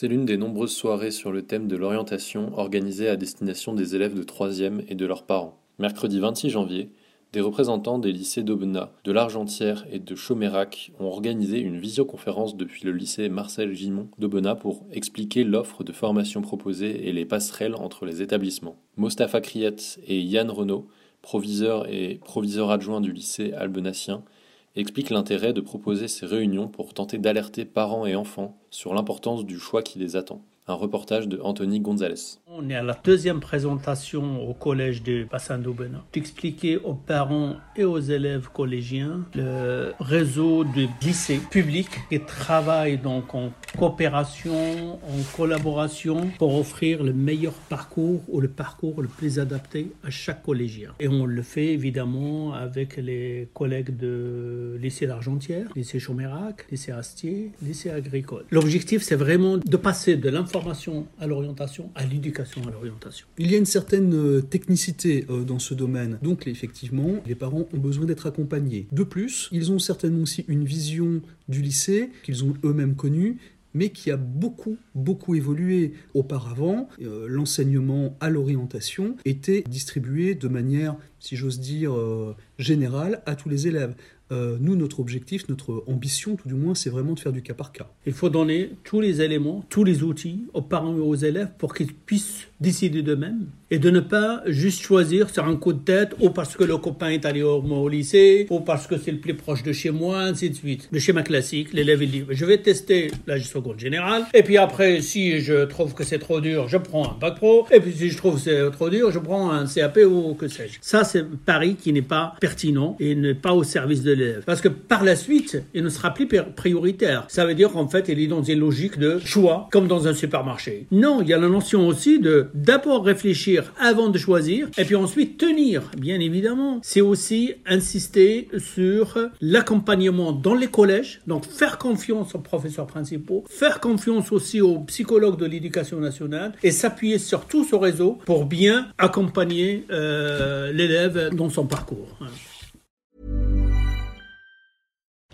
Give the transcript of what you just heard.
C'est l'une des nombreuses soirées sur le thème de l'orientation organisées à destination des élèves de 3e et de leurs parents. Mercredi 26 janvier, des représentants des lycées d'Aubenas, de l'Argentière et de Chaumérac ont organisé une visioconférence depuis le lycée Marcel Gimon d'Aubenas pour expliquer l'offre de formation proposée et les passerelles entre les établissements. Mostafa Kriet et Yann Renaud, proviseur et proviseur adjoint du lycée albenacien, expliquent l'intérêt de proposer ces réunions pour tenter d'alerter parents et enfants sur l'importance du choix qui les attend. Un reportage de Anthony Gonzalez. On est à la deuxième présentation au collège de Bassin d'Aubenas. D'expliquer aux parents et aux élèves collégiens le réseau de lycées publics qui travaillent donc en coopération, en collaboration pour offrir le meilleur parcours ou le parcours le plus adapté à chaque collégien. Et on le fait évidemment avec les collègues de lycée d'Argentière, lycée Chaumérac, lycée Astier, lycée agricole. L'objectif c'est vraiment de passer de l'information à l'orientation, à l'éducation à l'orientation. Il y a une certaine euh, technicité euh, dans ce domaine, donc effectivement, les parents ont besoin d'être accompagnés. De plus, ils ont certainement aussi une vision du lycée qu'ils ont eux-mêmes connue mais qui a beaucoup, beaucoup évolué. Auparavant, euh, l'enseignement à l'orientation était distribué de manière, si j'ose dire, générale à tous les élèves. Euh, nous, notre objectif, notre ambition, tout du moins, c'est vraiment de faire du cas par cas. Il faut donner tous les éléments, tous les outils aux parents et aux élèves pour qu'ils puissent décider d'eux-mêmes et de ne pas juste choisir sur un coup de tête ou parce que le copain est allé au, au lycée ou parce que c'est le plus proche de chez moi, ainsi de suite. Le schéma classique, l'élève il dit je vais tester la seconde générale et puis après si je trouve que c'est trop dur, je prends un bac pro et puis si je trouve que c'est trop dur, je prends un CAP ou que sais-je. Ça c'est un pari qui n'est pas et n'est pas au service de l'élève parce que par la suite, il ne sera plus prioritaire. Ça veut dire qu'en fait, il est dans une logique de choix comme dans un supermarché. Non, il y a la notion aussi de d'abord réfléchir avant de choisir, et puis ensuite tenir, bien évidemment. C'est aussi insister sur l'accompagnement dans les collèges, donc faire confiance aux professeurs principaux, faire confiance aussi aux psychologues de l'éducation nationale, et s'appuyer sur tout ce réseau pour bien accompagner euh, l'élève dans son parcours.